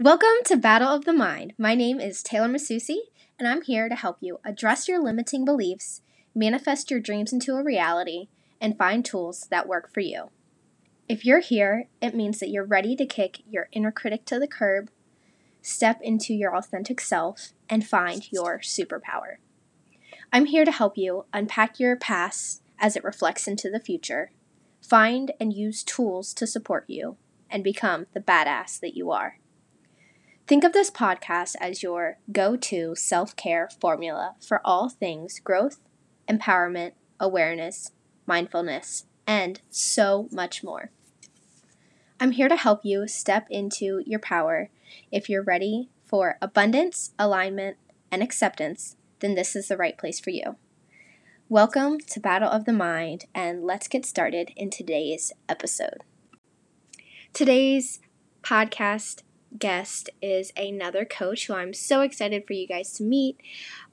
Welcome to Battle of the Mind. My name is Taylor Masusi, and I'm here to help you address your limiting beliefs, manifest your dreams into a reality, and find tools that work for you. If you're here, it means that you're ready to kick your inner critic to the curb, step into your authentic self, and find your superpower. I'm here to help you unpack your past as it reflects into the future, find and use tools to support you, and become the badass that you are. Think of this podcast as your go to self care formula for all things growth, empowerment, awareness, mindfulness, and so much more. I'm here to help you step into your power. If you're ready for abundance, alignment, and acceptance, then this is the right place for you. Welcome to Battle of the Mind, and let's get started in today's episode. Today's podcast guest is another coach who I'm so excited for you guys to meet.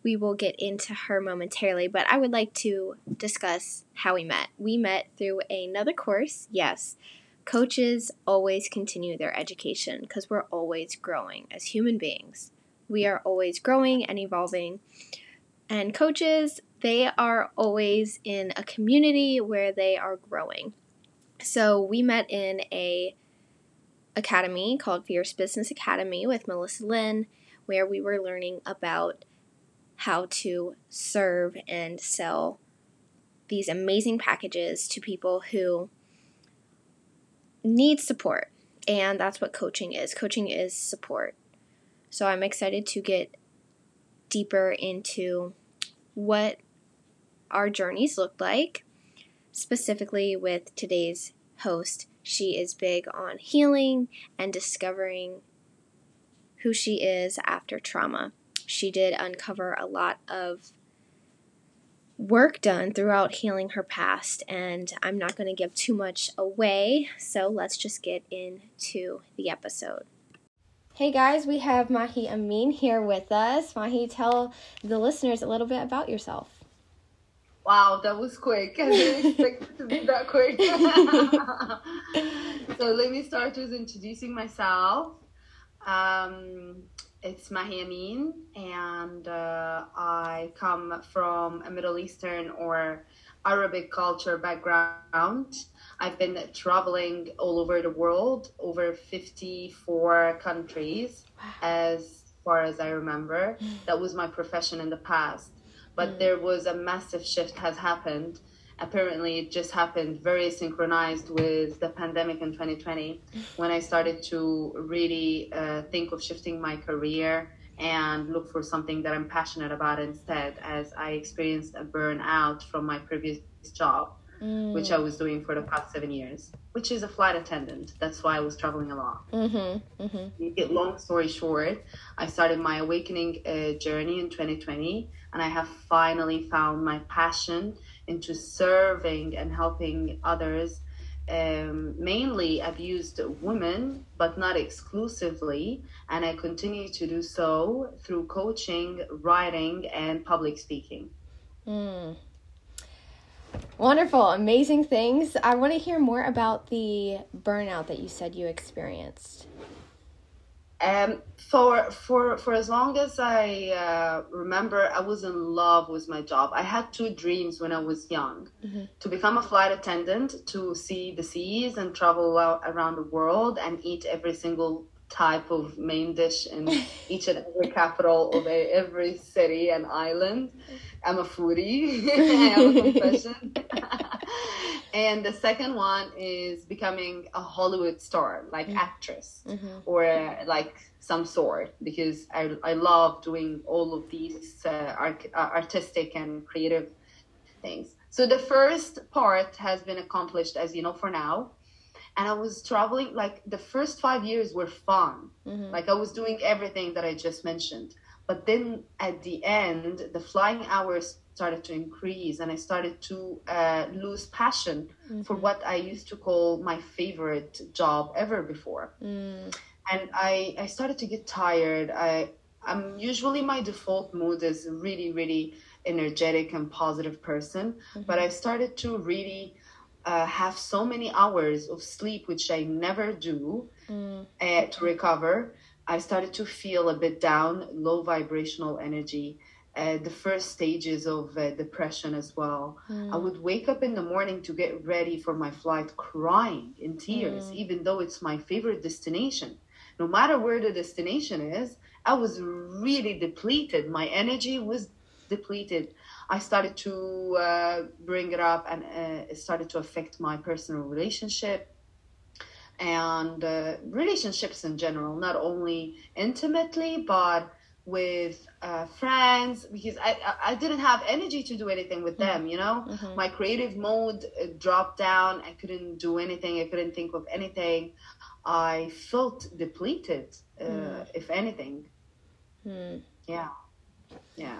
We will get into her momentarily, but I would like to discuss how we met. We met through another course. Yes, coaches always continue their education because we're always growing as human beings. We are always growing and evolving. And coaches, they are always in a community where they are growing. So we met in a academy called Fierce Business Academy with Melissa Lynn, where we were learning about how to serve and sell these amazing packages to people who need support. And that's what coaching is. Coaching is support. So I'm excited to get deeper into what our journeys look like, specifically with today's host, she is big on healing and discovering who she is after trauma. She did uncover a lot of work done throughout healing her past, and I'm not going to give too much away, so let's just get into the episode. Hey guys, we have Mahi Amin here with us. Mahi, tell the listeners a little bit about yourself. Wow, that was quick. I didn't expect it to be that quick. so let me start with introducing myself. Um, it's Mahi Amin, and uh, I come from a Middle Eastern or Arabic culture background. I've been traveling all over the world, over 54 countries, wow. as far as I remember. That was my profession in the past but mm. there was a massive shift has happened apparently it just happened very synchronized with the pandemic in 2020 when i started to really uh, think of shifting my career and look for something that i'm passionate about instead as i experienced a burnout from my previous job mm. which i was doing for the past seven years which is a flight attendant that's why i was traveling a lot mm-hmm. Mm-hmm. long story short i started my awakening uh, journey in 2020 and I have finally found my passion into serving and helping others, um, mainly abused women, but not exclusively. And I continue to do so through coaching, writing, and public speaking. Mm. Wonderful, amazing things. I want to hear more about the burnout that you said you experienced. Um, for for for as long as I uh, remember, I was in love with my job. I had two dreams when I was young: mm-hmm. to become a flight attendant, to see the seas and travel around the world and eat every single type of main dish in each and every capital of a, every city and island. I'm a foodie. I have a confession. and the second one is becoming a Hollywood star, like mm-hmm. actress mm-hmm. or uh, like some sort, because I, I love doing all of these uh, art, uh, artistic and creative things. So the first part has been accomplished, as you know, for now. And I was traveling, like the first five years were fun. Mm-hmm. Like I was doing everything that I just mentioned. But then at the end, the flying hours started to increase and I started to uh, lose passion mm-hmm. for what I used to call my favorite job ever before. Mm. And I, I started to get tired. I, I'm usually my default mood is really, really energetic and positive person, mm-hmm. but I started to really uh, have so many hours of sleep, which I never do, mm. uh, to recover. I started to feel a bit down, low vibrational energy. Uh, the first stages of uh, depression as well. Mm. I would wake up in the morning to get ready for my flight crying in tears, mm. even though it's my favorite destination. No matter where the destination is, I was really depleted. My energy was depleted. I started to uh, bring it up and uh, it started to affect my personal relationship and uh, relationships in general, not only intimately, but with uh, friends because I, I didn't have energy to do anything with them you know? Mm-hmm. my creative mode uh, dropped down. I couldn't do anything. I couldn't think of anything. I felt depleted uh, mm. if anything. Mm. yeah. Yeah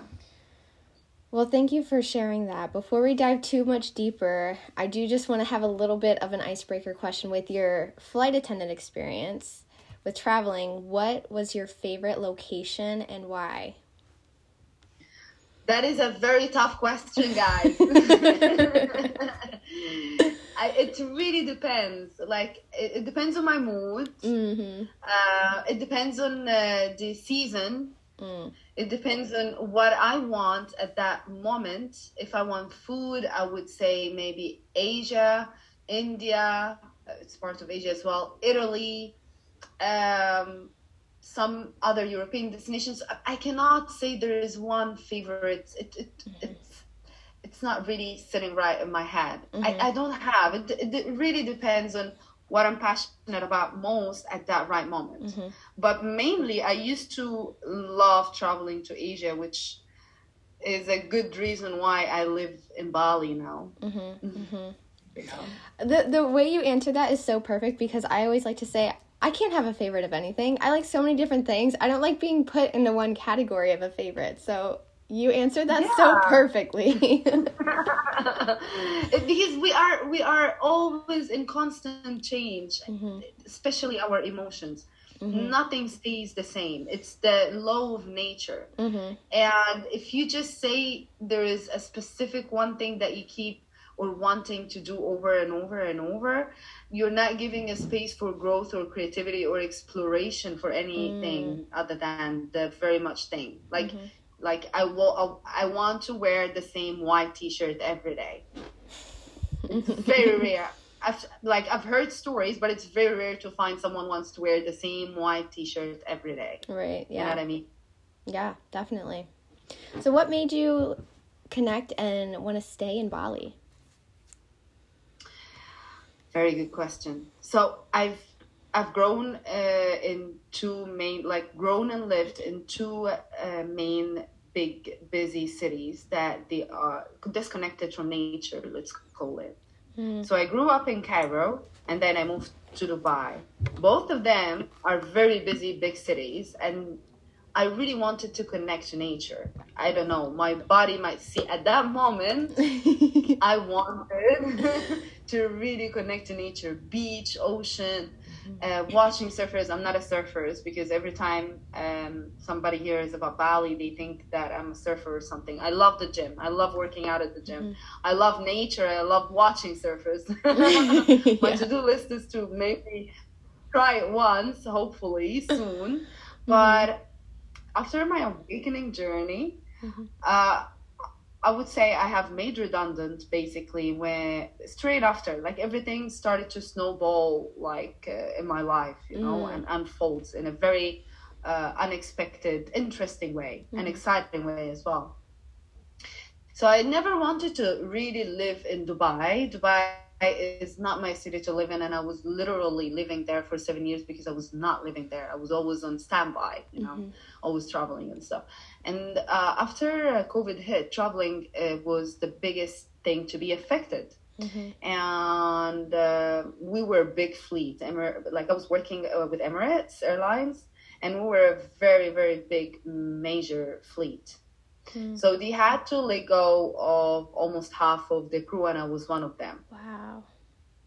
well, thank you for sharing that. Before we dive too much deeper, I do just want to have a little bit of an icebreaker question with your flight attendant experience with traveling, what was your favorite location and why? That is a very tough question, guys. I, it really depends. Like it, it depends on my mood. Mm-hmm. Uh, it depends on uh, the season. Mm. It depends on what I want at that moment. If I want food, I would say maybe Asia, India. Uh, it's part of Asia as well. Italy, um, some other European destinations. I cannot say there is one favorite. It, it mm-hmm. it's it's not really sitting right in my head. Mm-hmm. I, I don't have it, it. really depends on what I'm passionate about most at that right moment. Mm-hmm. But mainly, I used to love traveling to Asia, which is a good reason why I live in Bali now. Mm-hmm. Mm-hmm. mm-hmm. The the way you answer that is so perfect because I always like to say I can't have a favorite of anything. I like so many different things. I don't like being put into one category of a favorite. So you answered that yeah. so perfectly. because we are we are always in constant change, mm-hmm. especially our emotions. Mm-hmm. Nothing stays the same. It's the law of nature. Mm-hmm. And if you just say there is a specific one thing that you keep or wanting to do over and over and over, you're not giving a space for growth or creativity or exploration for anything mm. other than the very much thing. Like, mm-hmm. Like I will, I want to wear the same white T-shirt every day. It's very rare. I've like I've heard stories, but it's very rare to find someone wants to wear the same white T-shirt every day. Right. Yeah. You know what I mean? Yeah, definitely. So, what made you connect and want to stay in Bali? Very good question. So I've I've grown uh, in two main, like grown and lived in two uh, main big busy cities that they are disconnected from nature. Let's call it. Mm. So I grew up in Cairo and then I moved to Dubai. Both of them are very busy big cities and I really wanted to connect to nature. I don't know, my body might see at that moment I wanted to really connect to nature, beach, ocean. Uh, watching surfers. I'm not a surfer because every time um, somebody hears about Bali, they think that I'm a surfer or something. I love the gym. I love working out at the gym. Mm-hmm. I love nature. I love watching surfers. My yeah. to-do list is to maybe try it once, hopefully soon. Mm-hmm. But after my awakening journey, mm-hmm. uh, I would say I have made redundant basically when straight after, like everything started to snowball like uh, in my life, you know, mm. and unfolds in a very uh, unexpected, interesting way, mm. an exciting way as well. So I never wanted to really live in Dubai. Dubai is not my city to live in, and I was literally living there for seven years because I was not living there. I was always on standby, you know, mm-hmm. always traveling and stuff. And uh, after COVID hit, traveling uh, was the biggest thing to be affected. Mm-hmm. And uh, we were a big fleet. Emir- like I was working uh, with Emirates Airlines, and we were a very, very big major fleet. Mm. So they had to let go of almost half of the crew, and I was one of them. Wow.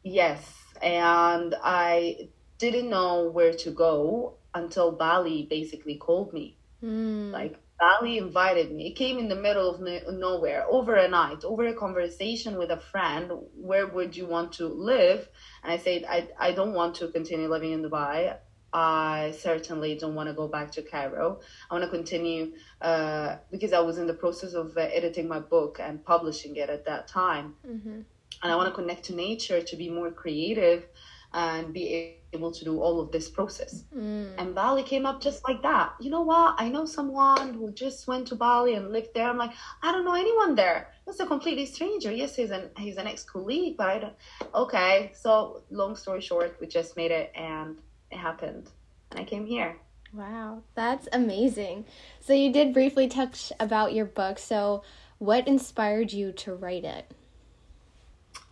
Yes, and I didn't know where to go until Bali basically called me. Mm. Like Bali invited me. It came in the middle of no- nowhere, over a night, over a conversation with a friend. Where would you want to live? And I said, I, I don't want to continue living in Dubai. I certainly don't want to go back to Cairo. I want to continue uh, because I was in the process of uh, editing my book and publishing it at that time. Mm-hmm. And I want to connect to nature to be more creative and be able to do all of this process. Mm. And Bali came up just like that. You know what? I know someone who just went to Bali and lived there. I'm like, I don't know anyone there. It's a completely stranger. Yes, he's an he's an ex colleague, but I don't. Okay, so long story short, we just made it, and it happened, and I came here. Wow, that's amazing. So you did briefly touch about your book. So what inspired you to write it?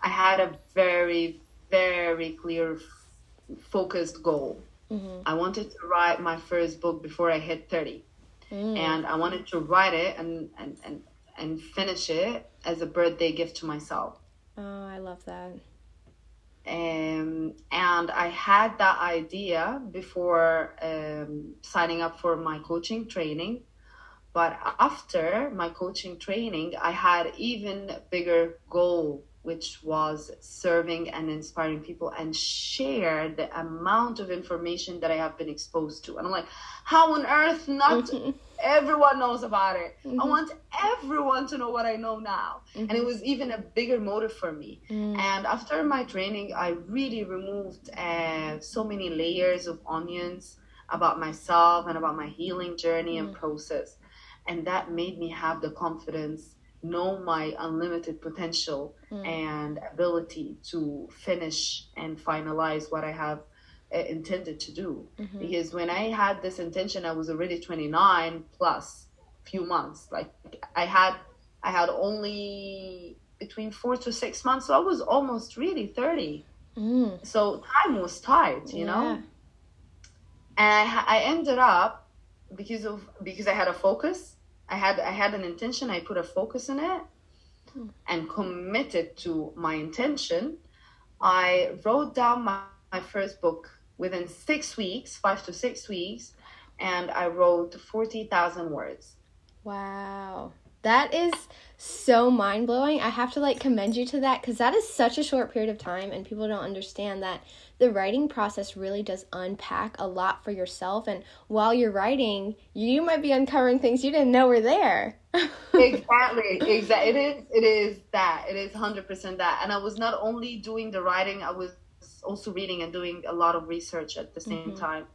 I had a very very clear focused goal. Mm-hmm. I wanted to write my first book before I hit 30. Mm. And I wanted to write it and, and, and, and finish it as a birthday gift to myself. Oh, I love that. Um, and I had that idea before um, signing up for my coaching training. But after my coaching training, I had even bigger goal which was serving and inspiring people and share the amount of information that I have been exposed to. And I'm like, how on earth not mm-hmm. everyone knows about it? Mm-hmm. I want everyone to know what I know now. Mm-hmm. And it was even a bigger motive for me. Mm. And after my training, I really removed uh, so many layers of onions about myself and about my healing journey and mm. process. And that made me have the confidence know my unlimited potential mm. and ability to finish and finalize what I have uh, intended to do. Mm-hmm. Because when I had this intention, I was already 29 plus few months. Like I had, I had only between four to six months, so I was almost really 30. Mm. So time was tight, you yeah. know. And I, I ended up because of because I had a focus I had I had an intention. I put a focus in it and committed to my intention. I wrote down my, my first book within six weeks, five to six weeks, and I wrote forty thousand words. Wow. That is so mind blowing. I have to like commend you to that because that is such a short period of time, and people don't understand that the writing process really does unpack a lot for yourself. And while you're writing, you might be uncovering things you didn't know were there. exactly, exactly. It is. It is that. It is hundred percent that. And I was not only doing the writing, I was also reading and doing a lot of research at the same mm-hmm. time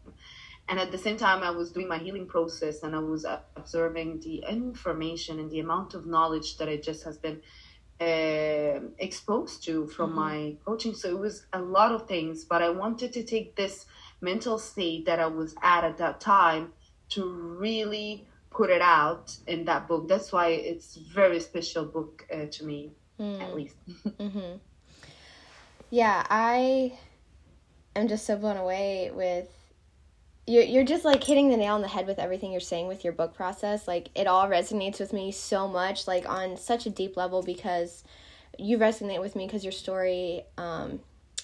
and at the same time i was doing my healing process and i was observing the information and the amount of knowledge that i just has been uh, exposed to from mm-hmm. my coaching so it was a lot of things but i wanted to take this mental state that i was at at that time to really put it out in that book that's why it's very special book uh, to me mm. at least mm-hmm. yeah i am just so blown away with you're, you're just like hitting the nail on the head with everything you're saying with your book process. Like it all resonates with me so much like on such a deep level because you resonate with me because your story um,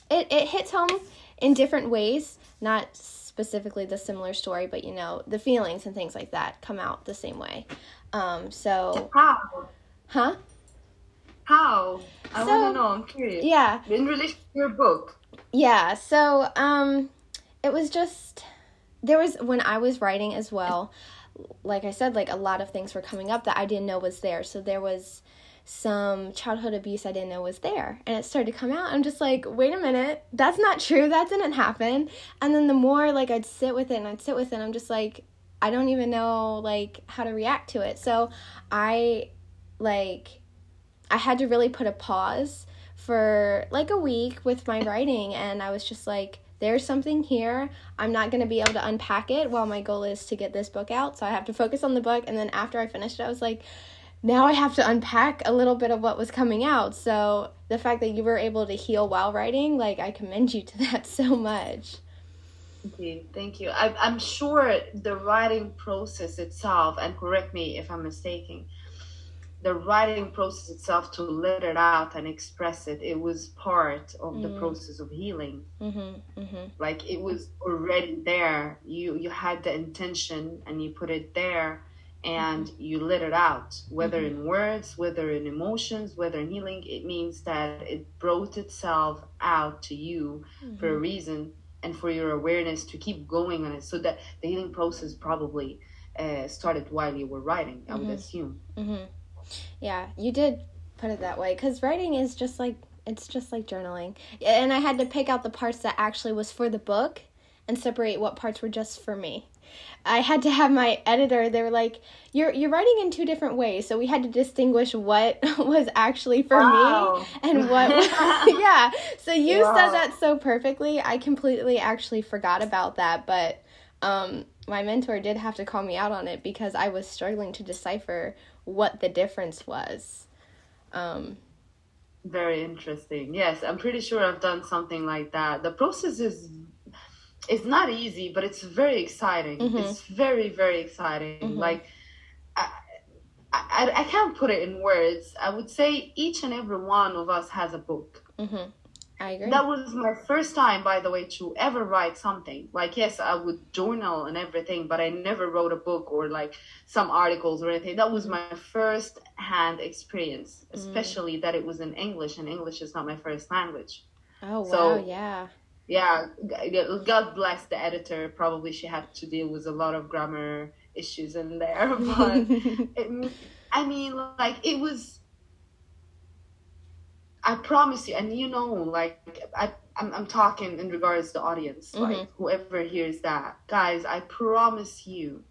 it, it hits home in different ways not specifically the similar story but you know the feelings and things like that come out the same way. Um, so how? Huh? How? I so, want to know i'm curious. yeah. In relation to your book. Yeah so um it was just there was when I was writing as well, like I said, like a lot of things were coming up that I didn't know was there. So there was some childhood abuse I didn't know was there. And it started to come out. I'm just like, wait a minute, that's not true. That didn't happen. And then the more like I'd sit with it and I'd sit with it, I'm just like, I don't even know like how to react to it. So I like I had to really put a pause for like a week with my writing and I was just like there's something here. I'm not going to be able to unpack it while my goal is to get this book out. So I have to focus on the book. And then after I finished it, I was like, now I have to unpack a little bit of what was coming out. So the fact that you were able to heal while writing, like, I commend you to that so much. Thank you. Thank you. I, I'm sure the writing process itself, and correct me if I'm mistaken, the writing process itself to let it out and express it it was part of mm. the process of healing mm-hmm, mm-hmm. like it was already there you you had the intention and you put it there and mm-hmm. you let it out whether mm-hmm. in words whether in emotions whether in healing it means that it brought itself out to you for a mm-hmm. reason and for your awareness to keep going on it so that the healing process probably uh, started while you were writing i would Mm-hmm. assume Yeah, you did put it that way because writing is just like it's just like journaling. And I had to pick out the parts that actually was for the book and separate what parts were just for me. I had to have my editor. They were like, "You're you're writing in two different ways," so we had to distinguish what was actually for Wow. me and what. Was, yeah, so you Wow. said that so perfectly. I completely actually forgot about that, but um, my mentor did have to call me out on it because I was struggling to decipher what the difference was. Um, Very interesting. Yes, I'm pretty sure I've done something like that. The process is it's not easy, but it's very exciting. Mm-hmm. It's very very exciting. Mm-hmm. Like I, I I can't put it in words. I would say each and every one of us has a book. Mm-hmm. I agree. That was my first time, by the way, to ever write something. Like, yes, I would journal and everything, but I never wrote a book or like some articles or anything. That was my first hand experience, mm. especially that it was in English, and English is not my first language. oh wow, so- yeah. Yeah, God bless the editor. Probably she had to deal with a lot of grammar issues in there, but it, I mean, like it was. I promise you, and you know, like I, I'm, I'm talking in regards to the audience, mm-hmm. like whoever hears that, guys. I promise you,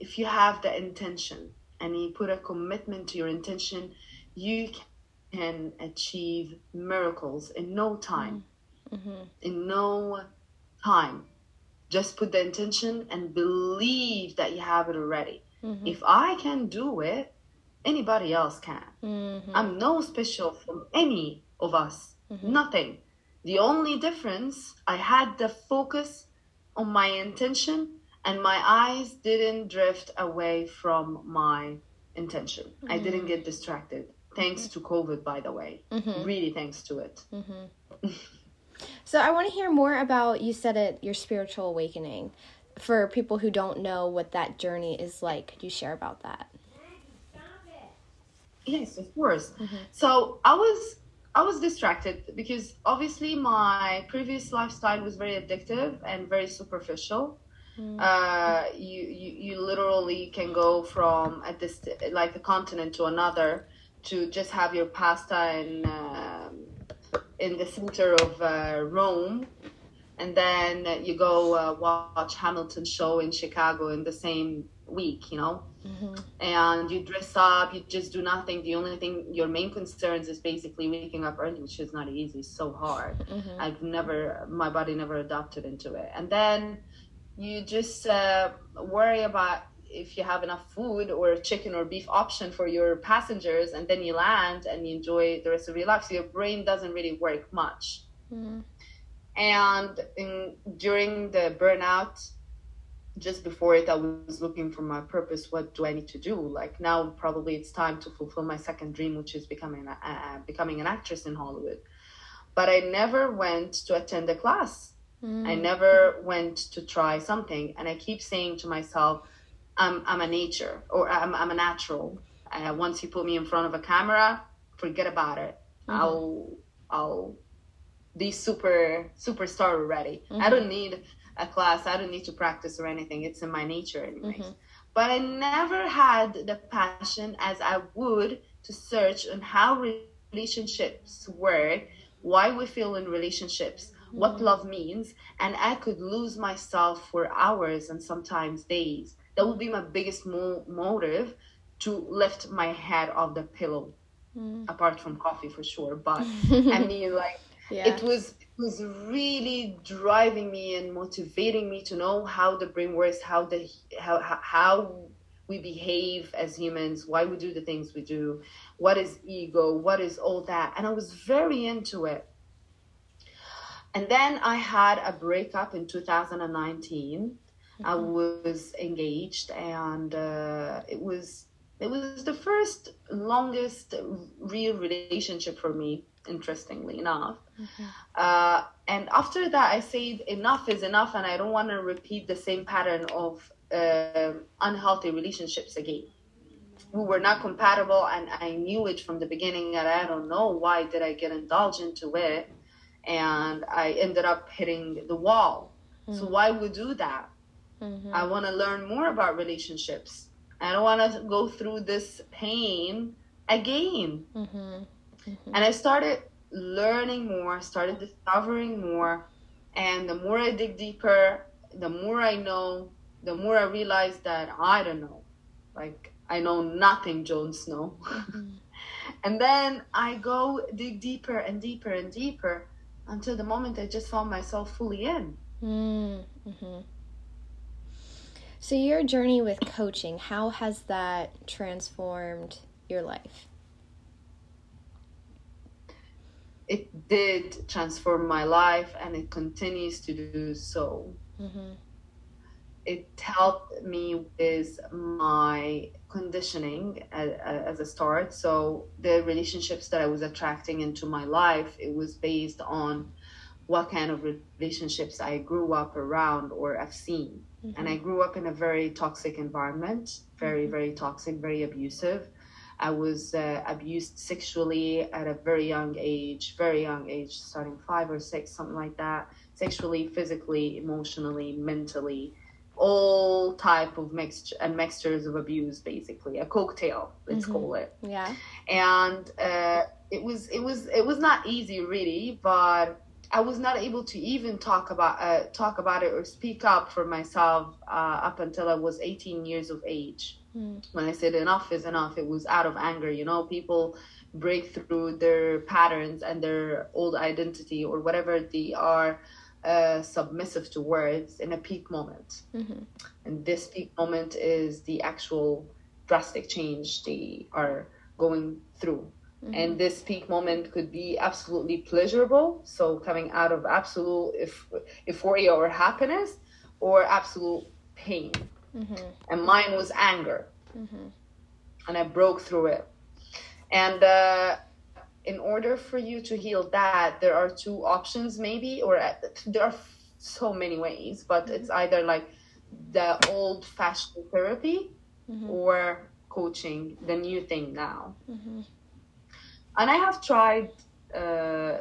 if you have the intention and you put a commitment to your intention, you can achieve miracles in no time. Mm-hmm. In no time. Just put the intention and believe that you have it already. Mm-hmm. If I can do it, anybody else can. Mm-hmm. I'm no special from any of us. Mm-hmm. Nothing. The only difference, I had the focus on my intention and my eyes didn't drift away from my intention. I didn't mm-hmm. get distracted. Thanks to COVID, by the way. Really thanks to it. So I want to hear more about you said it your spiritual awakening. For people who don't know what that journey is like, could you share about that? Yes, of course. So I was I was distracted because obviously my previous lifestyle was very addictive and very superficial. Uh, you, you you literally can go from a dist- like a continent to another to just have your pasta in um in the center of uh, Rome, and then you go uh, watch Hamilton show in Chicago in the same week. You know mm-hmm. and you dress up, you just do nothing. The only thing, your main concerns is basically waking up early, which is not easy, it's so hard. Mm-hmm. I've never, my body never adapted into it. And then you just uh, worry about if you have enough food or chicken or beef option for your passengers, and then you land and you enjoy the rest of your life. So your brain doesn't really work much. Mm-hmm. And in, during the burnout, just before it, I was looking for my purpose. What do I need to do? Like now, probably it's time to fulfill my second dream, which is becoming a, uh, becoming an actress in Hollywood. But I never went to attend a class. I never went to try something, and I keep saying to myself, "I'm I'm a nature, or I'm I'm a natural. Uh, once you put me in front of a camera, forget about it. I'll I'll be super superstar already. I don't need a class. I don't need to practice or anything. It's in my nature, anyways. Mm-hmm. But I never had the passion as I would to search on how relationships work, why we feel in relationships, what mm-hmm. love means, and I could lose myself for hours and sometimes days. That would be my biggest mo- motive to lift my head off the pillow, mm-hmm. apart from coffee for sure. But I mean, like, Yeah. it was it was really driving me and motivating me to know how the brain works, how the how how- we behave as humans, why we do the things we do, what is ego, what is all that, and I was very into it. And then I had a breakup in 2019. I was engaged, and uh, it was it was the first longest real relationship for me. Interestingly enough, uh, and after that, I said enough is enough, and I don't want to repeat the same pattern of uh, unhealthy relationships again. We were not compatible, and I knew it from the beginning. And I don't know why did I get indulged into it, and I ended up hitting the wall. Mm-hmm. So why would do that? Mm-hmm. I want to learn more about relationships. I don't want to go through this pain again. Mm-hmm. Mm-hmm. And I started learning more, started discovering more. And the more I dig deeper, the more I know, the more I realize that I don't know. Like, I know nothing, Jon Snow. Mm-hmm. and then I go dig deeper and deeper and deeper until the moment I just found myself fully in. Mm-hmm. So, your journey with coaching, how has that transformed your life? It did transform my life and it continues to do so. Mm-hmm. It helped me with my conditioning as, a start. So, the relationships that I was attracting into my life, it was based on what kind of relationships I grew up around or I've seen. Mm-hmm. And I grew up in a very toxic environment, very, mm-hmm. very toxic, very abusive. I was uh, abused sexually at a very young age, very young age, starting five or six, something like that. Sexually, physically, emotionally, mentally, all type of mixture and mixtures of abuse, basically a cocktail, let's mm-hmm. call it. Yeah. And uh, it was it was it was not easy, really, but I was not able to even talk about uh, talk about it or speak up for myself uh, up until I was 18 years of age. Mm. When I said enough is enough, it was out of anger. You know, people break through their patterns and their old identity or whatever they are uh, submissive to words in a peak moment. Mm-hmm. And this peak moment is the actual drastic change they are going through. Mm-hmm. And this peak moment could be absolutely pleasurable, so coming out of absolute euphoria or happiness, or absolute pain. Mm-hmm. And mine was anger. Mm-hmm. And I broke through it. And uh, in order for you to heal that, there are two options, maybe, or uh, there are so many ways, but it's mm-hmm. either like the old fashioned therapy mm-hmm. or coaching, the new thing now. Mm-hmm and I have tried uh,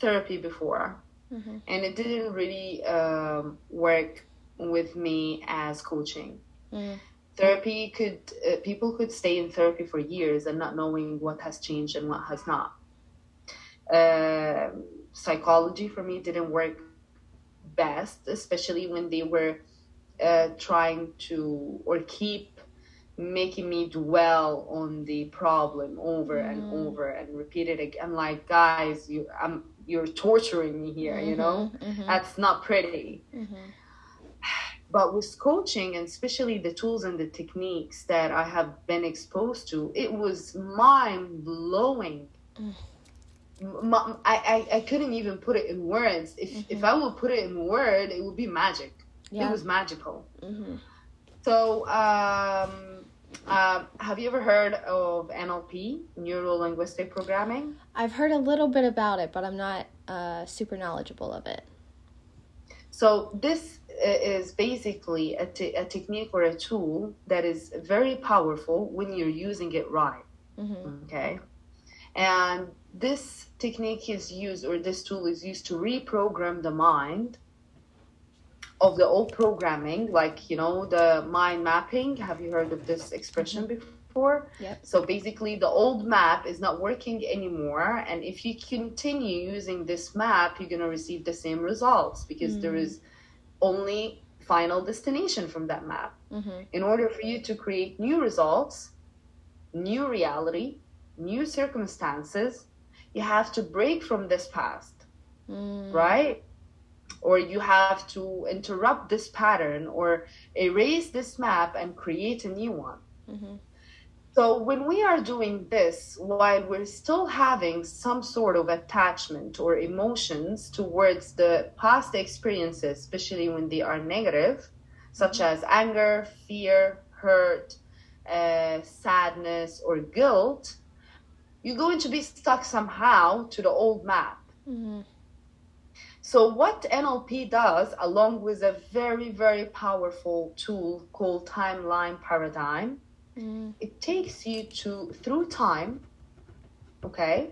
therapy before, mm-hmm. and it didn't really um, work with me as coaching. Mm. Therapy could uh, people could stay in therapy for years and not knowing what has changed and what has not. Uh, psychology for me didn't work best, especially when they were uh, trying to or keep making me dwell on the problem over mm. and over and repeat it again. I'm like, guys, you, I'm, you're torturing me here. Mm-hmm, you know, mm-hmm. that's not pretty. Mm-hmm. But with coaching, and especially the tools and the techniques that I have been exposed to, it was mind blowing. Mm. I, I, I couldn't even put it in words. If if mm-hmm. I would put it in word, it would be magic. Yeah. It was magical. Mm-hmm. So um, um, have you ever heard of NLP, Neuro Linguistic Programming? I've heard a little bit about it, but I'm not uh, super knowledgeable of it. So, this is basically a, a technique or a tool that is very powerful when you're using it right. Mm-hmm. Okay. And this technique is used, or this tool is used to reprogram the mind of the old programming, like you know the mind mapping. Have you heard of this expression mm-hmm. before? Yep. So basically, the old map is not working anymore, and if you continue using this map, you're gonna receive the same results because mm-hmm. there is only final destination from that map. Mm-hmm. In order for you to create new results, new reality, new circumstances, you have to break from this past, mm. right? or you have to interrupt this pattern or erase this map and create a new one. Mm-hmm. So, when we are doing this while we're still having some sort of attachment or emotions towards the past experiences, especially when they are negative, such mm-hmm. as anger, fear, hurt, uh, sadness, or guilt, you're going to be stuck somehow to the old map. Mm-hmm. So, what NLP does, along with a very, very powerful tool called Timeline Paradigm, mm. it takes you to through time. Okay,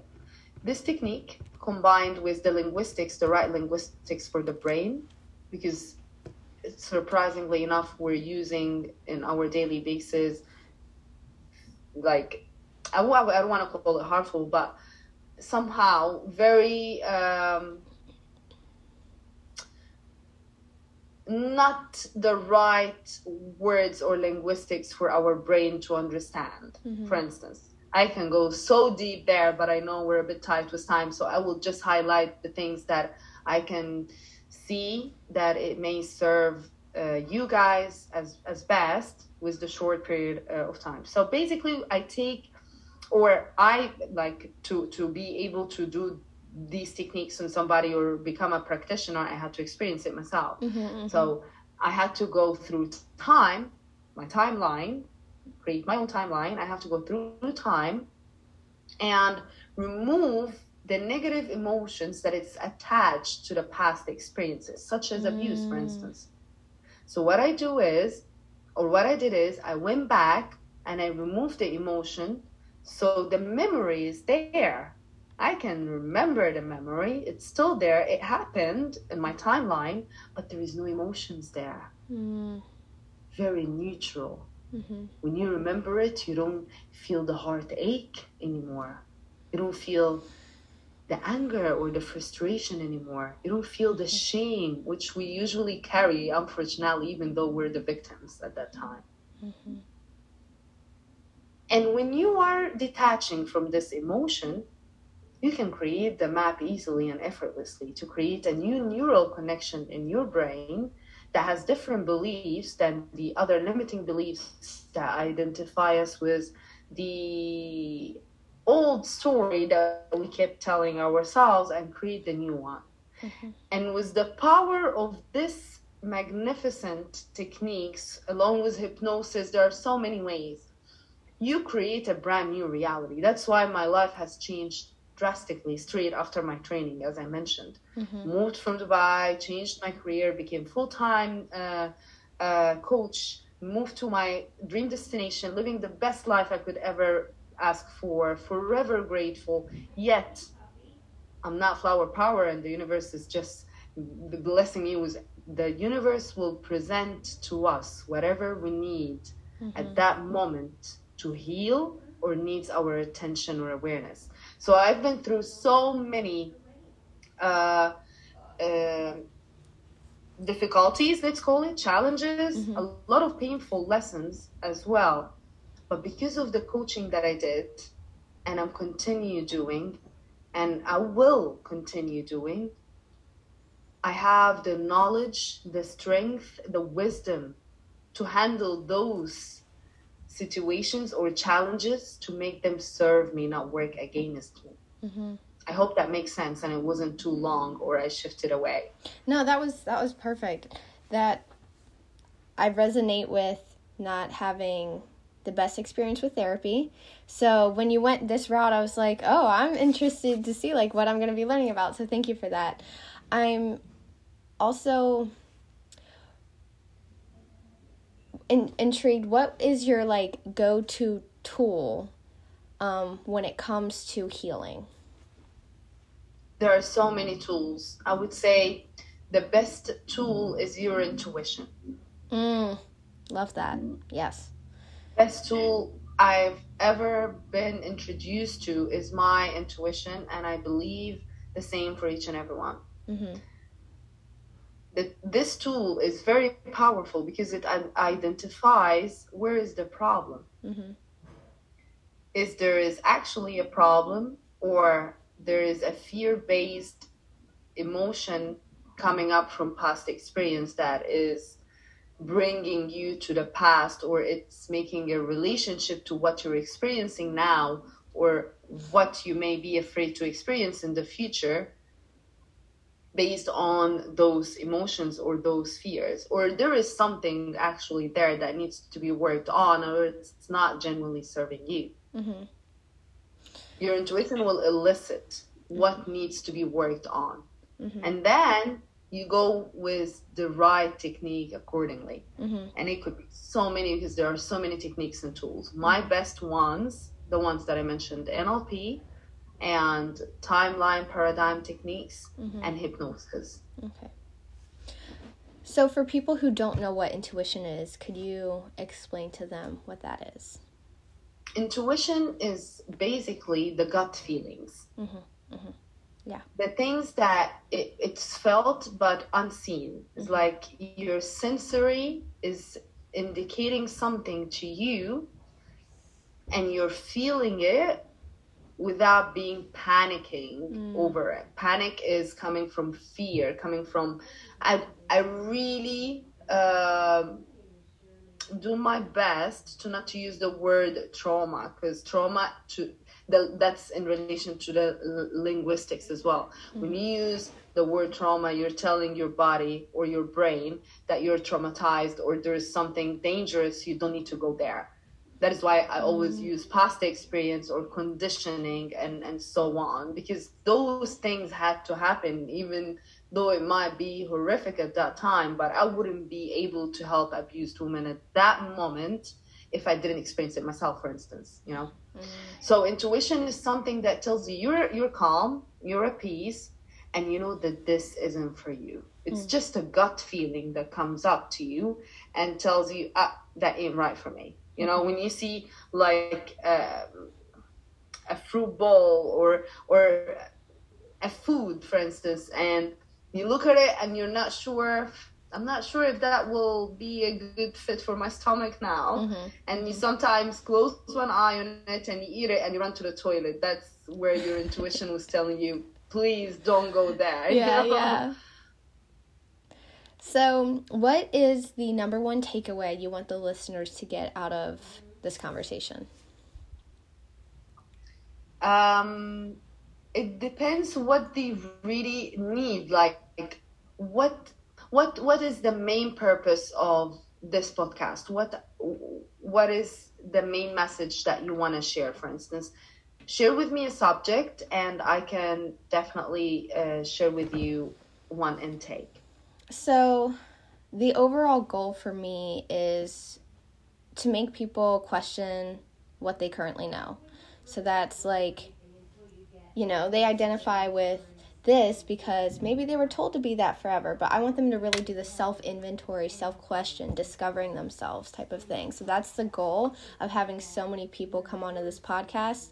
this technique combined with the linguistics, the right linguistics for the brain, because surprisingly enough, we're using in our daily basis. Like, I, I don't want to call it harmful, but somehow very um, not the right words or linguistics for our brain to understand. Mm-hmm. For instance, I can go so deep there, but I know we're a bit tight with time, so I will just highlight the things that I can see that it may serve uh, you guys as as best with the short period uh, of time. So basically, I take or I like to to be able to do these techniques on somebody or become a practitioner. I had to experience it myself. Mm-hmm, mm-hmm. So I had to go through time, my timeline, create my own timeline. I have to go through time and remove the negative emotions that it's attached to the past experiences, such as abuse, mm. for instance. So what I do is, or what I did is, I went back and I removed the emotion, so the memory is there. I can remember the memory; it's still there. It happened in my timeline, but there is no emotions there. Mm. Very neutral. Mm-hmm. When you remember it, you don't feel the heartache anymore. You don't feel the anger or the frustration anymore. You don't feel the shame, which we usually carry, unfortunately, even though we're the victims at that time. Mm-hmm. And when you are detaching from this emotion, you can create the map easily and effortlessly to create a new neural connection in your brain that has different beliefs than the other limiting beliefs that identify us with the old story that we kept telling ourselves and create the new one. Mm-hmm. And with the power of this magnificent techniques, along with hypnosis, there are so many ways. You create a brand new reality. That's why my life has changed drastically straight after my training, as I mentioned. Mm-hmm. Moved from Dubai, changed my career, became full time uh, uh, coach, moved to my dream destination, living the best life I could ever ask for, forever grateful. Yet, I'm not flower power, and the universe is just blessing me with the universe will present to us whatever we need mm-hmm. at that moment to heal or needs our attention or awareness. So I've been through so many uh, uh, difficulties, let's call it, challenges, mm-hmm. a lot of painful lessons as well. But because of the coaching that I did, and I'm continue doing, and I will continue doing, I have the knowledge, the strength, the wisdom to handle those situations or challenges to make them serve me, not work against me. Mm-hmm. I hope that makes sense and it wasn't too long or I shifted away. No, that was that was perfect. That I resonate with not having the best experience with therapy. So when you went this route, I was like, "Oh, I'm interested to see like what I'm going to be learning about." So thank you for that. I'm also in, intrigued. What is your like go-to tool um, when it comes to healing? There are so many tools. I would say the best tool is your intuition. Mm, love that. Yes best tool I've ever been introduced to is my intuition, and I believe the same for each and every one. Mm-hmm. The, this tool is very powerful because it identifies where is the problem. Mm-hmm. Is there is actually a problem, or there is a fear-based emotion coming up from past experience that is bringing you to the past or it's making a relationship to what you're experiencing now or what you may be afraid to experience in the future based on those emotions or those fears or there is something actually there that needs to be worked on or it's not genuinely serving you mm-hmm. your intuition will elicit what needs to be worked on mm-hmm. and then you go with the right technique accordingly. Mm-hmm. And it could be so many because there are so many techniques and tools. My best ones, the ones that I mentioned, NLP and timeline paradigm techniques mm-hmm. and hypnosis. Okay. So, for people who don't know what intuition is, could you explain to them what that is? Intuition is basically the gut feelings. Mm-hmm. Mm-hmm. Yeah. The things that it, it's felt but unseen. It's mm-hmm. like your sensory is indicating something to you and you're feeling it without being panicking mm. over it. Panic is coming from fear, coming from I I really uh, do my best to not to use the word trauma because trauma to the, that's in relation to the linguistics as well. Mm. When you use the word trauma, you're telling your body or your brain that you're traumatized or there's something dangerous. You don't need to go there that is why I always mm. use past experience or conditioning and, and so on, because those things had to happen, even though it might be horrific at that time, but I wouldn't be able to help abused women at that moment if I didn't experience it myself, for instance, you know? Mm. So intuition is something that tells you you're, you're calm, you're at peace, and you know that this isn't for you. It's mm. just a gut feeling that comes up to you and tells you, ah, that ain't right for me you know, when you see like uh, a fruit bowl or or a food, for instance, and you look at it and you're not sure. I'm not sure if that will be a good fit for my stomach now. Mm-hmm. And you sometimes close one eye on it and you eat it and you run to the toilet. That's where your intuition was telling you, please don't go there. Yeah, you know? yeah. So, what is the number one takeaway you want the listeners to get out of this conversation? Um, it depends what they really need. Like, what what what is the main purpose of this podcast? What what is the main message that you want to share? For instance, share with me a subject, and I can definitely uh, share with you one intake. So, the overall goal for me is to make people question what they currently know. So that's like, you know, they identify with this because maybe they were told to be that forever, but I want them to really do the self inventory, self question, discovering themselves type of thing. So that's the goal of having so many people come onto this podcast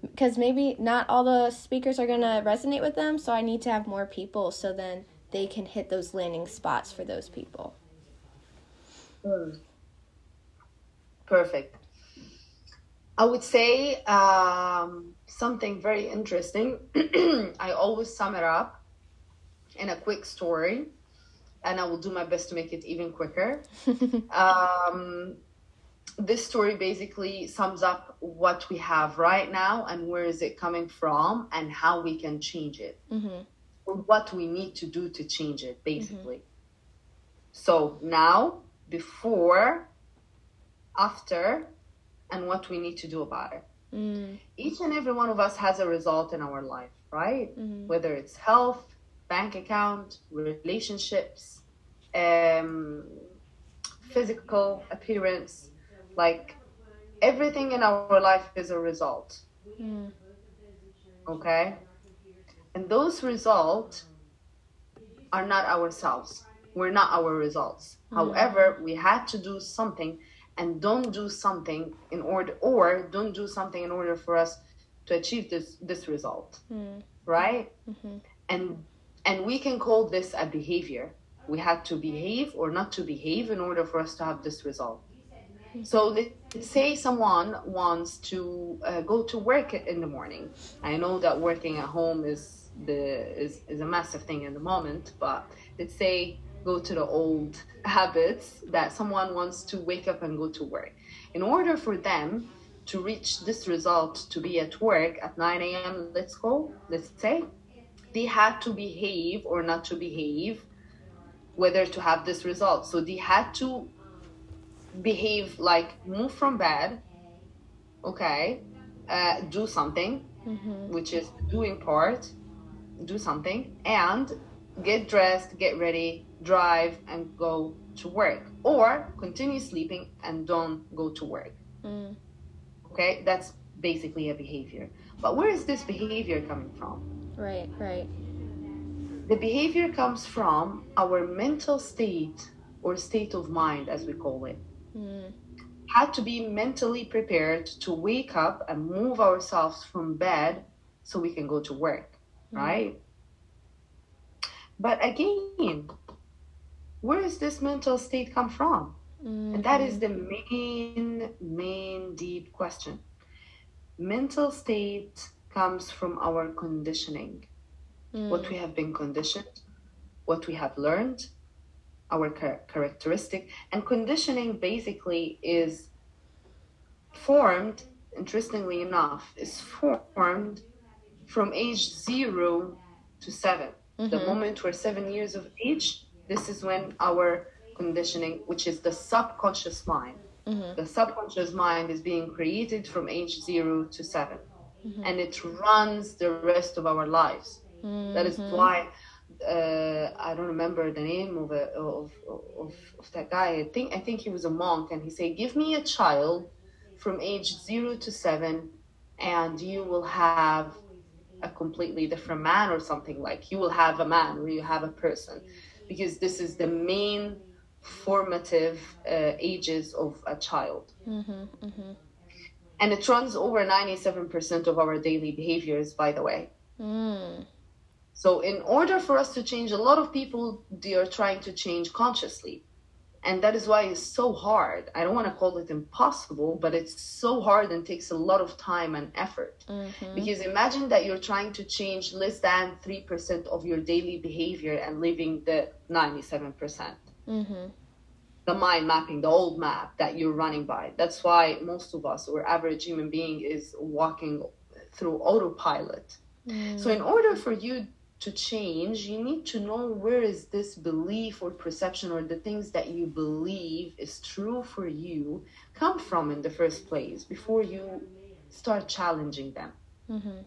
because maybe not all the speakers are going to resonate with them, so I need to have more people so then they can hit those landing spots for those people. Mm. Perfect. I would say um, something very interesting. I always sum it up in a quick story, and I will do my best to make it even quicker. um, this story basically sums up what we have right now and where is it coming from and how we can change it. Mm-hmm what we need to do to change it, basically. Mm-hmm. So now, before, after, and what we need to do about it. Mm. Each and every one of us has a result in our life, right? Mm-hmm. Whether it's health, bank account, relationships, um, physical appearance, like everything in our life is a result. Mm. Okay? And those results are not ourselves. We're not our results. Mm. However, we had to do something and don't do something in order or don't do something in order for us to achieve this this result. Mm. Right? Mm-hmm. And and we can call this a behavior. We had to behave or not to behave in order for us to have this result. So let's say someone wants to uh, go to work in the morning. I know that working at home is the is, is a massive thing in the moment but let's say go to the old habits that someone wants to wake up and go to work in order for them to reach this result to be at work at 9 a.m let's go let's say they had to behave or not to behave whether to have this result so they had to behave like move from bed okay uh, do something mm-hmm. which is doing part do something and get dressed, get ready, drive, and go to work, or continue sleeping and don't go to work. Mm. Okay, that's basically a behavior. But where is this behavior coming from? Right, right. the behavior comes from our mental state or state of mind, as we call it. Mm. Had to be mentally prepared to wake up and move ourselves from bed so we can go to work, mm. right? But again, where does this mental state come from? Mm-hmm. And that is the main, main deep question. Mental state comes from our conditioning, mm. what we have been conditioned, what we have learned, our char- characteristic. And conditioning basically is formed, interestingly enough, is formed from age zero to 7 mm-hmm. The moment we're seven years of age, this is when our conditioning, which is the subconscious mind, mm-hmm. the subconscious mind is being created from age zero to 7 mm-hmm. and it runs the rest of our lives. That is mm-hmm. why uh, I don't remember the name of, a, of, of, of that guy. I think I think he was a monk, and he said, "Give me a child from age zero to seven, and you will have a completely different man or something like you will have a man or you have a person because this is the main formative uh, ages of a child mm-hmm, mm-hmm. and it runs over 97% of our daily behaviors by the way mm. so in order for us to change a lot of people they are trying to change consciously and that is why it's so hard. I don't want to call it impossible but it's so hard and takes a lot of time and effort. Mm-hmm. because imagine that you're trying to change less than 3% of your daily behavior and leaving the 97%. Mm hmm the mind mapping the old map that you're running by. That's why most of us or average human being is walking through autopilot. Mm. so in order for you to change, you need to know where is this belief or perception or the things that you believe is true for you come from in the first place before you start challenging them. Mm-hmm.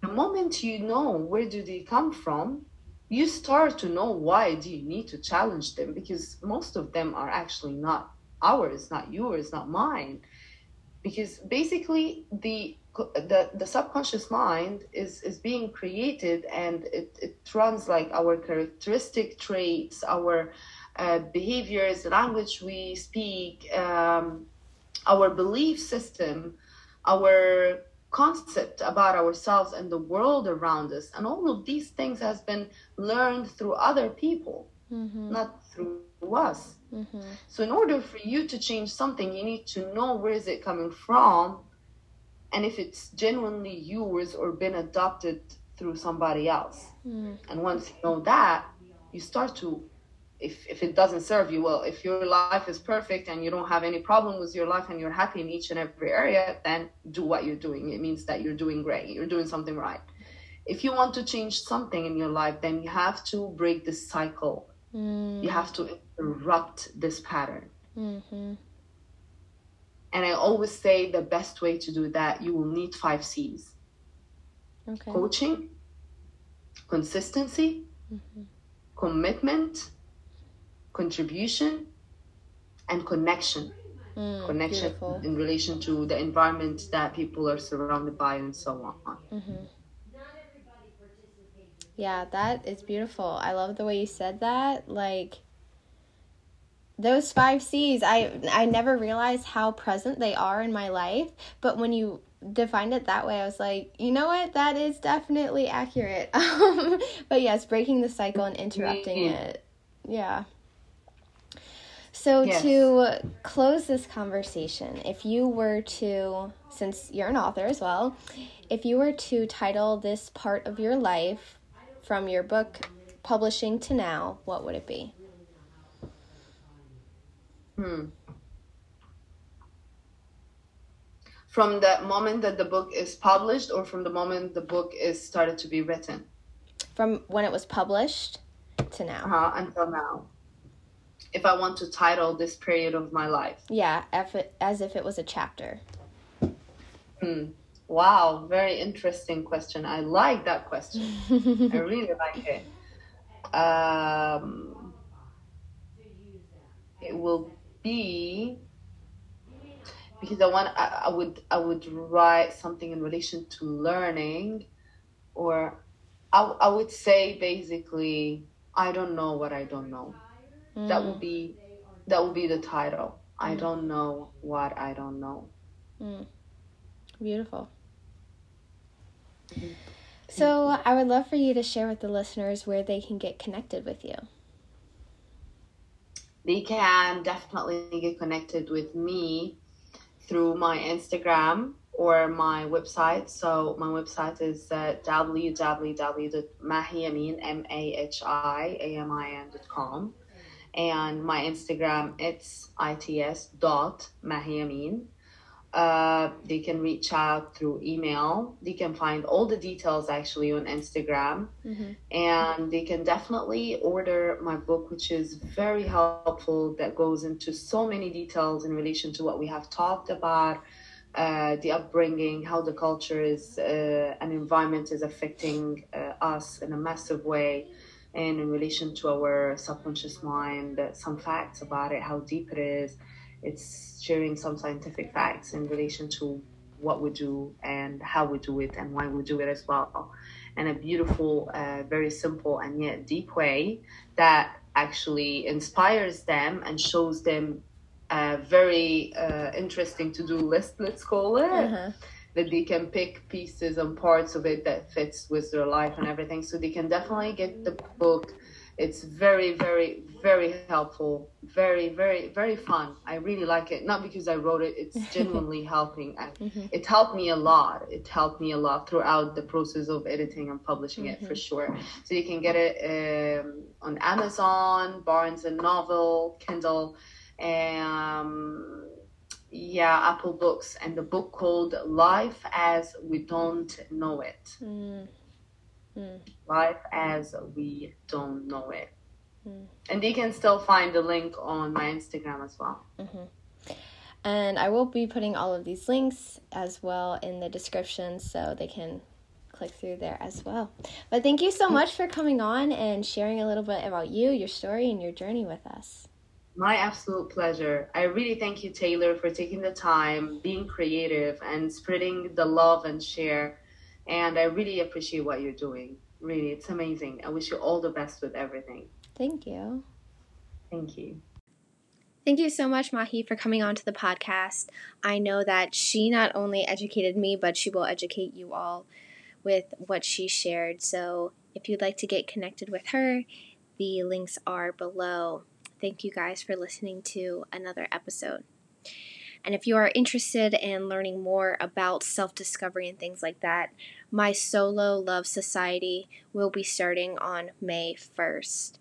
The moment you know where do they come from, you start to know why do you need to challenge them because most of them are actually not ours, not yours, not mine. Because basically the the the subconscious mind is is being created and it, it runs like our characteristic traits our uh, behaviors the language we speak um, our belief system our concept about ourselves and the world around us and all of these things has been learned through other people mm-hmm. not through us mm-hmm. so in order for you to change something you need to know where is it coming from and if it's genuinely yours or been adopted through somebody else. Mm. And once you know that, you start to, if, if it doesn't serve you well, if your life is perfect and you don't have any problem with your life and you're happy in each and every area, then do what you're doing. It means that you're doing great, you're doing something right. If you want to change something in your life, then you have to break this cycle. Mm. You have to interrupt this pattern. Mm-hmm. And I always say the best way to do that, you will need five C's okay. coaching, consistency, mm-hmm. commitment, contribution, and connection. Mm, connection beautiful. in relation to the environment that people are surrounded by and so on. Mm-hmm. Yeah, that is beautiful. I love the way you said that. Like, those five C's, I I never realized how present they are in my life, but when you defined it that way, I was like, you know what, that is definitely accurate. Um, but yes, breaking the cycle and interrupting it, yeah. So yes. to close this conversation, if you were to, since you're an author as well, if you were to title this part of your life from your book publishing to now, what would it be? Hmm. From the moment that the book is published, or from the moment the book is started to be written? From when it was published to now. Uh-huh, until now. If I want to title this period of my life. Yeah, if it, as if it was a chapter. Hmm. Wow, very interesting question. I like that question. I really like it. Um, it will be because I want I, I would I would write something in relation to learning or I, I would say basically, I don't know what I don't know. Mm. That would be that would be the title. Mm. I don't know what I don't know. Mm. Beautiful. Mm-hmm. So, I would love for you to share with the listeners where they can get connected with you. They can definitely get connected with me through my Instagram or my website. So my website is uh, www.mahiamin, And my Instagram, it's its dot mahiamin. Uh, they can reach out through email. They can find all the details actually on Instagram. Mm-hmm. And they can definitely order my book, which is very helpful, that goes into so many details in relation to what we have talked about. Uh, the upbringing, how the culture is uh, and environment is affecting uh, us in a massive way, and in relation to our subconscious mind, some facts about it, how deep it is, it's sharing some scientific facts in relation to what we do and how we do it and why we do it as well. And a beautiful, uh, very simple and yet deep way that actually inspires them and shows them a very uh, interesting to do list, let's call it. Uh-huh. That they can pick pieces and parts of it that fits with their life and everything. So they can definitely get the book it's very very very helpful very very very fun i really like it not because i wrote it it's genuinely helping mm-hmm. it helped me a lot it helped me a lot throughout the process of editing and publishing mm-hmm. it for mm-hmm. sure so you can get it um, on amazon barnes and noble kindle um, yeah apple books and the book called life as we don't know it mm. Mm. Life as we don't know it. Mm. And you can still find the link on my Instagram as well. Mm-hmm. And I will be putting all of these links as well in the description so they can click through there as well. But thank you so mm. much for coming on and sharing a little bit about you, your story, and your journey with us. My absolute pleasure. I really thank you, Taylor, for taking the time, being creative, and spreading the love and share and I really appreciate what you're doing. Really, it's amazing. I wish you all the best with everything. Thank you. Thank you. Thank you so much, Mahi, for coming on to the podcast. I know that she not only educated me, but she will educate you all with what she shared. So if you'd like to get connected with her, the links are below. Thank you guys for listening to another episode. And if you are interested in learning more about self discovery and things like that, my solo love society will be starting on May 1st.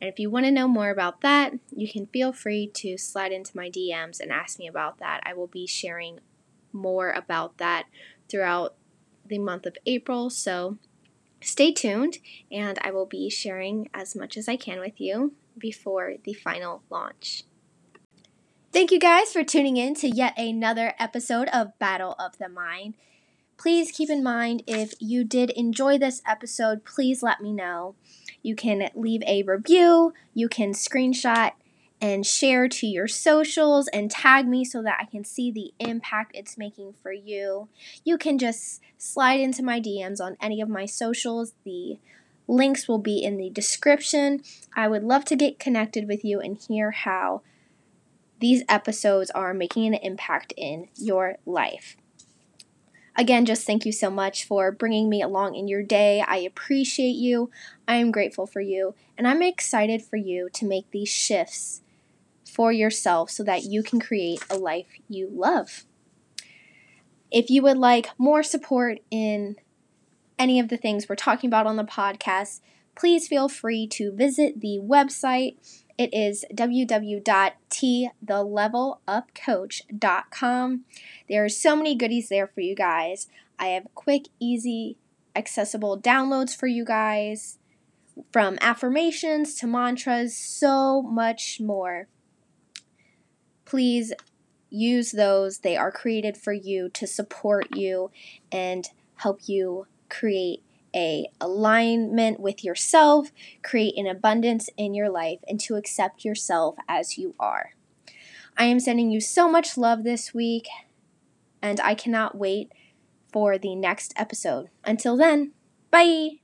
And if you want to know more about that, you can feel free to slide into my DMs and ask me about that. I will be sharing more about that throughout the month of April. So stay tuned, and I will be sharing as much as I can with you before the final launch. Thank you guys for tuning in to yet another episode of Battle of the Mind. Please keep in mind if you did enjoy this episode, please let me know. You can leave a review, you can screenshot and share to your socials and tag me so that I can see the impact it's making for you. You can just slide into my DMs on any of my socials. The links will be in the description. I would love to get connected with you and hear how these episodes are making an impact in your life. Again, just thank you so much for bringing me along in your day. I appreciate you. I am grateful for you. And I'm excited for you to make these shifts for yourself so that you can create a life you love. If you would like more support in any of the things we're talking about on the podcast, please feel free to visit the website it is www.tthelevelupcoach.com. There are so many goodies there for you guys. I have quick, easy, accessible downloads for you guys from affirmations to mantras, so much more. Please use those. They are created for you to support you and help you create a alignment with yourself, create an abundance in your life, and to accept yourself as you are. I am sending you so much love this week, and I cannot wait for the next episode. Until then, bye!